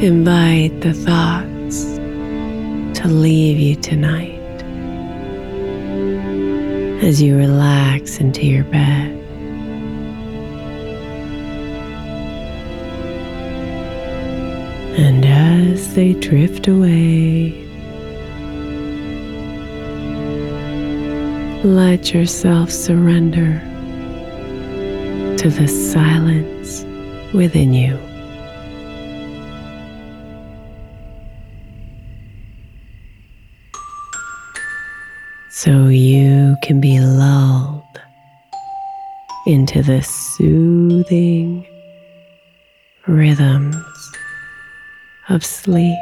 Invite the thoughts to leave you tonight as you relax into your bed. And as they drift away, let yourself surrender to the silence within you. So you can be lulled into the soothing rhythms of sleep.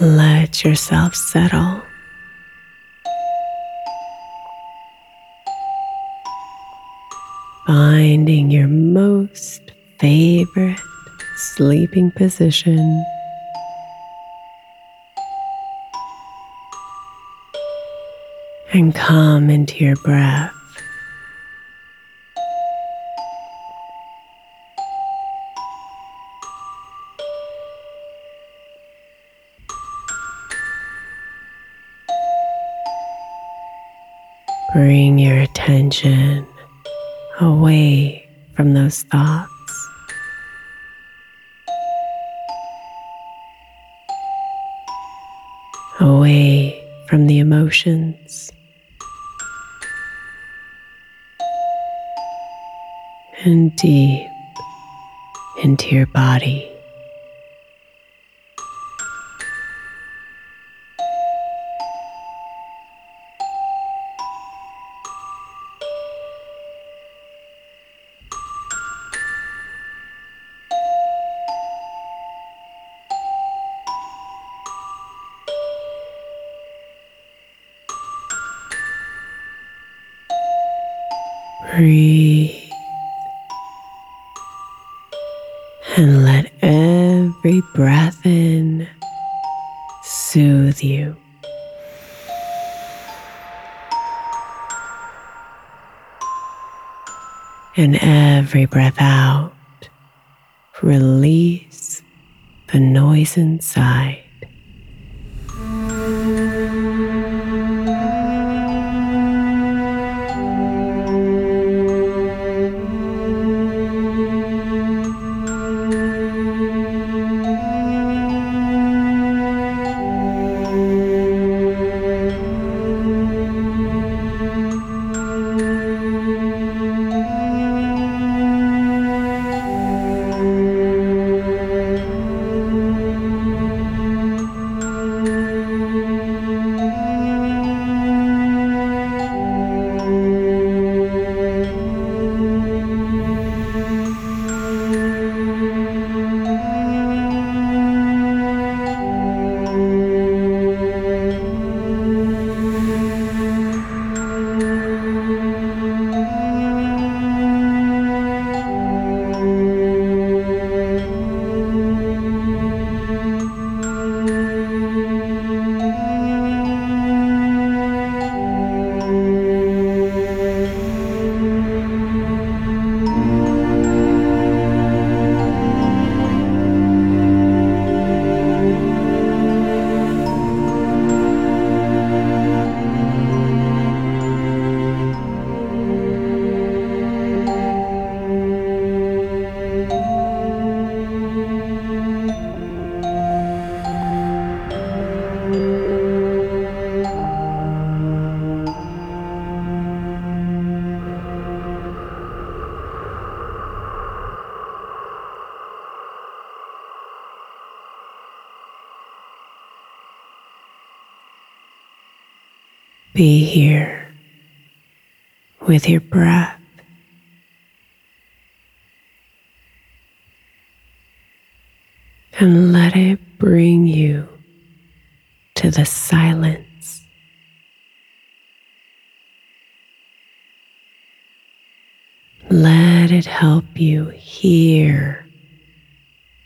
Let yourself settle. Finding your most favorite sleeping position. And come into your breath. Bring your attention away from those thoughts. Away from the emotions. And deep into your body. And every breath out, release the noise inside. With your breath. And let it bring you to the silence. Let it help you hear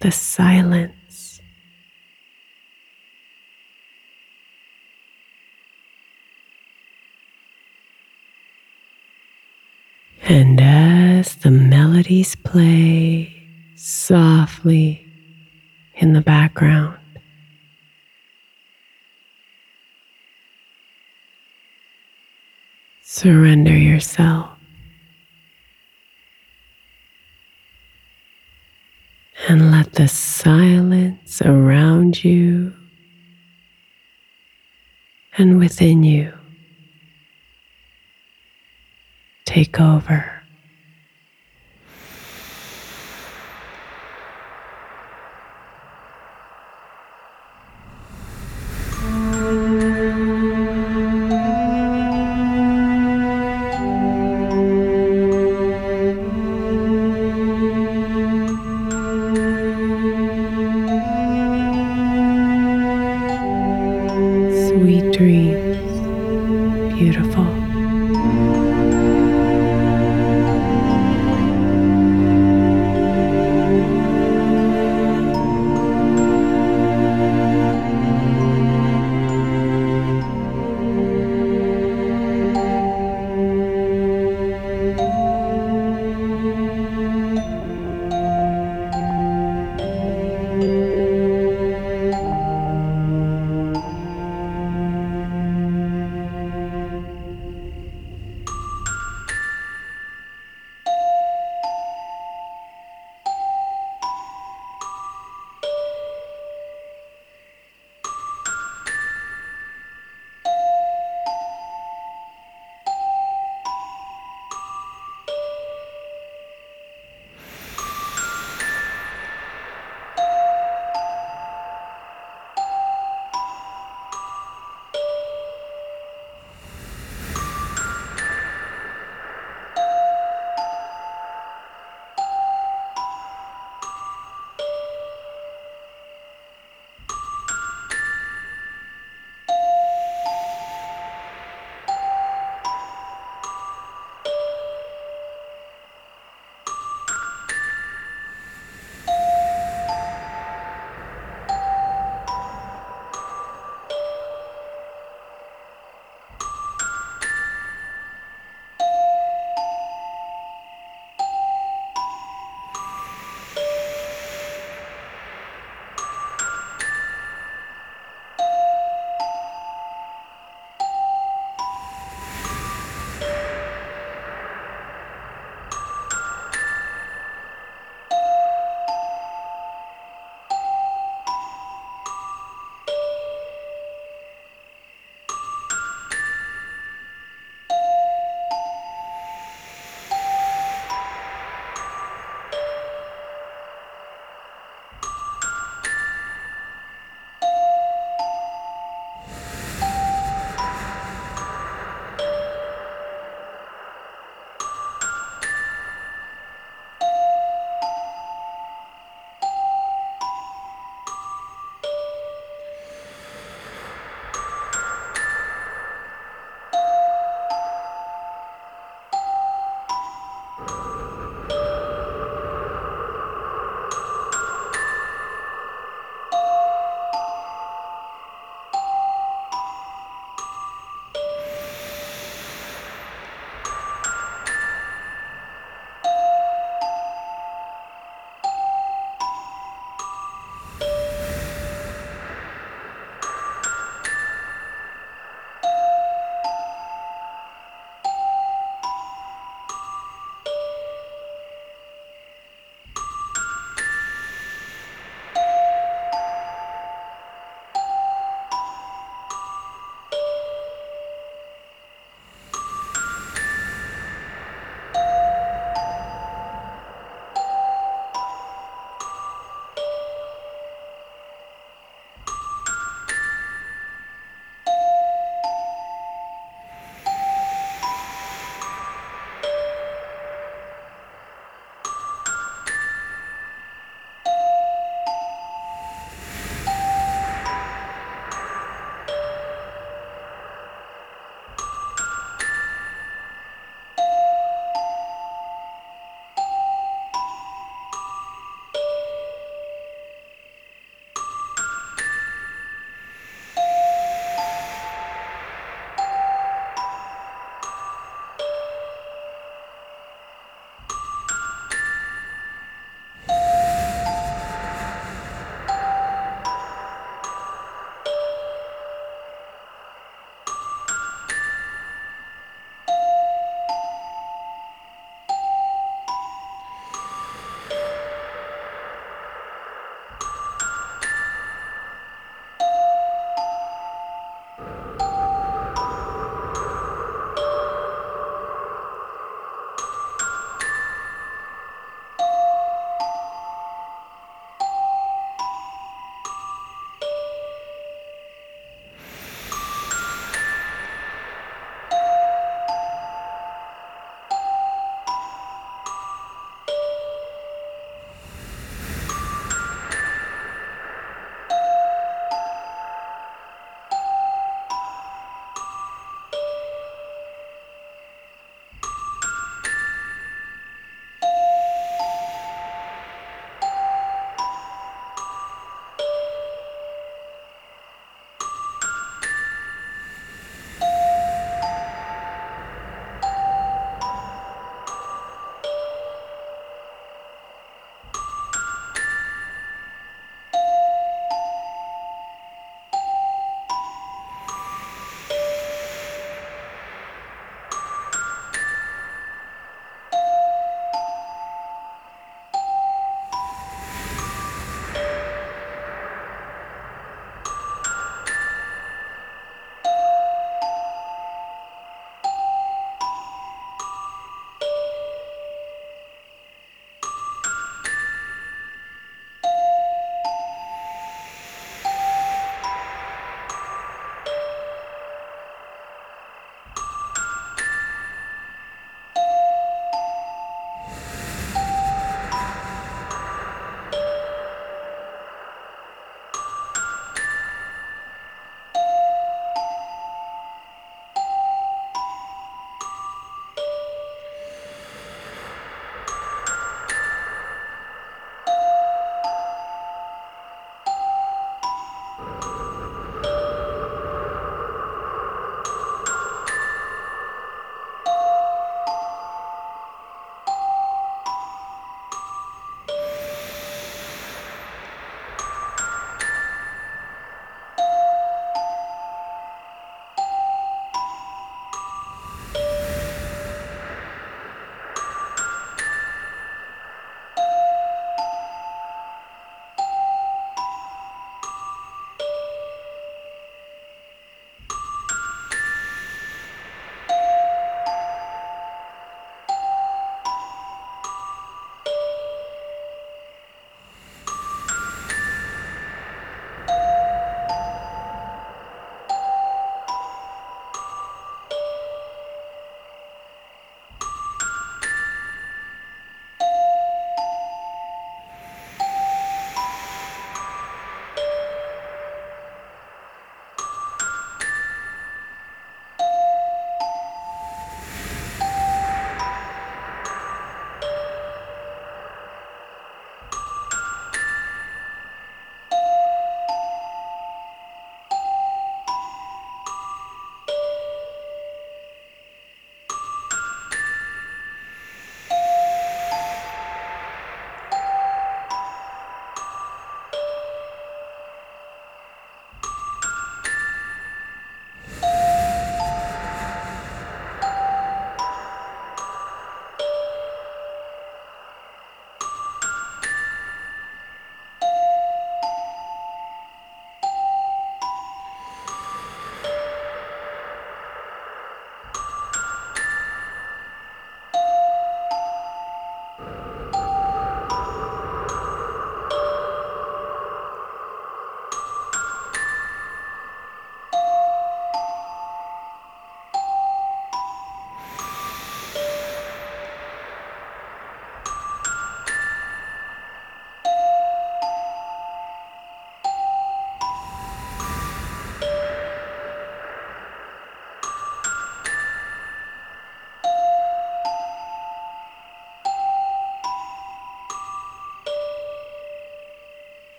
the silence. And as the melodies play softly in the background, surrender yourself. And let the silence around you and within you take over.